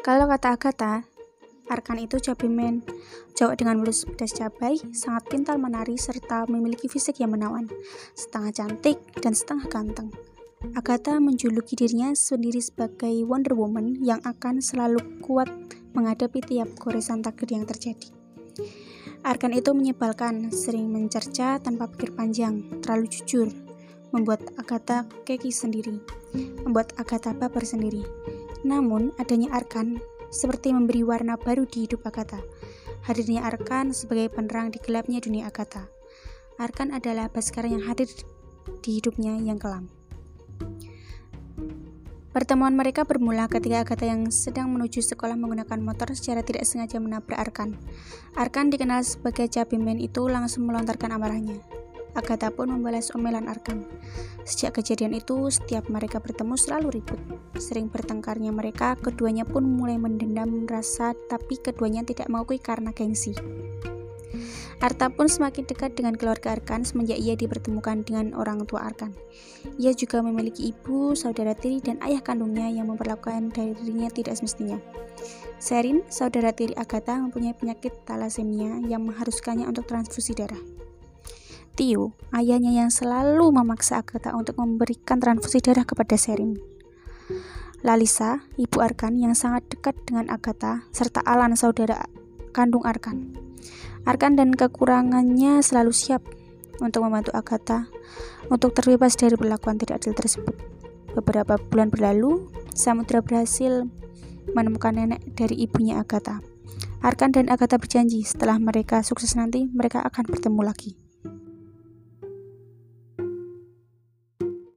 Kalau kata Agatha, Arkan itu cabimen, cowok dengan mulus pedas cabai, sangat pintar menari serta memiliki fisik yang menawan, setengah cantik dan setengah ganteng. Agatha menjuluki dirinya sendiri sebagai Wonder Woman yang akan selalu kuat menghadapi tiap goresan takdir yang terjadi. Arkan itu menyebalkan, sering mencerca tanpa pikir panjang, terlalu jujur, membuat Agatha keki sendiri, membuat Agatha baper sendiri. Namun, adanya Arkan seperti memberi warna baru di hidup Agatha. Hadirnya Arkan sebagai penerang di gelapnya dunia Agatha. Arkan adalah Baskara yang hadir di hidupnya yang kelam. Pertemuan mereka bermula ketika Agatha yang sedang menuju sekolah menggunakan motor secara tidak sengaja menabrak Arkan. Arkan dikenal sebagai cabimen itu langsung melontarkan amarahnya. Agatha pun membalas omelan Arkan. Sejak kejadian itu, setiap mereka bertemu selalu ribut. Sering bertengkarnya mereka, keduanya pun mulai mendendam rasa, tapi keduanya tidak mengakui karena gengsi. Arta pun semakin dekat dengan keluarga Arkan semenjak ia dipertemukan dengan orang tua Arkan. Ia juga memiliki ibu, saudara tiri, dan ayah kandungnya yang memperlakukan dirinya tidak semestinya. Serin, saudara tiri Agatha, mempunyai penyakit talasemia yang mengharuskannya untuk transfusi darah. Tio, ayahnya yang selalu memaksa Agatha untuk memberikan transfusi darah kepada Serin. Lalisa, ibu Arkan yang sangat dekat dengan Agatha, serta Alan, saudara kandung Arkan. Arkan dan kekurangannya selalu siap untuk membantu Agatha untuk terbebas dari perlakuan tidak adil tersebut. Beberapa bulan berlalu, Samudra berhasil menemukan nenek dari ibunya Agatha. Arkan dan Agatha berjanji setelah mereka sukses nanti mereka akan bertemu lagi.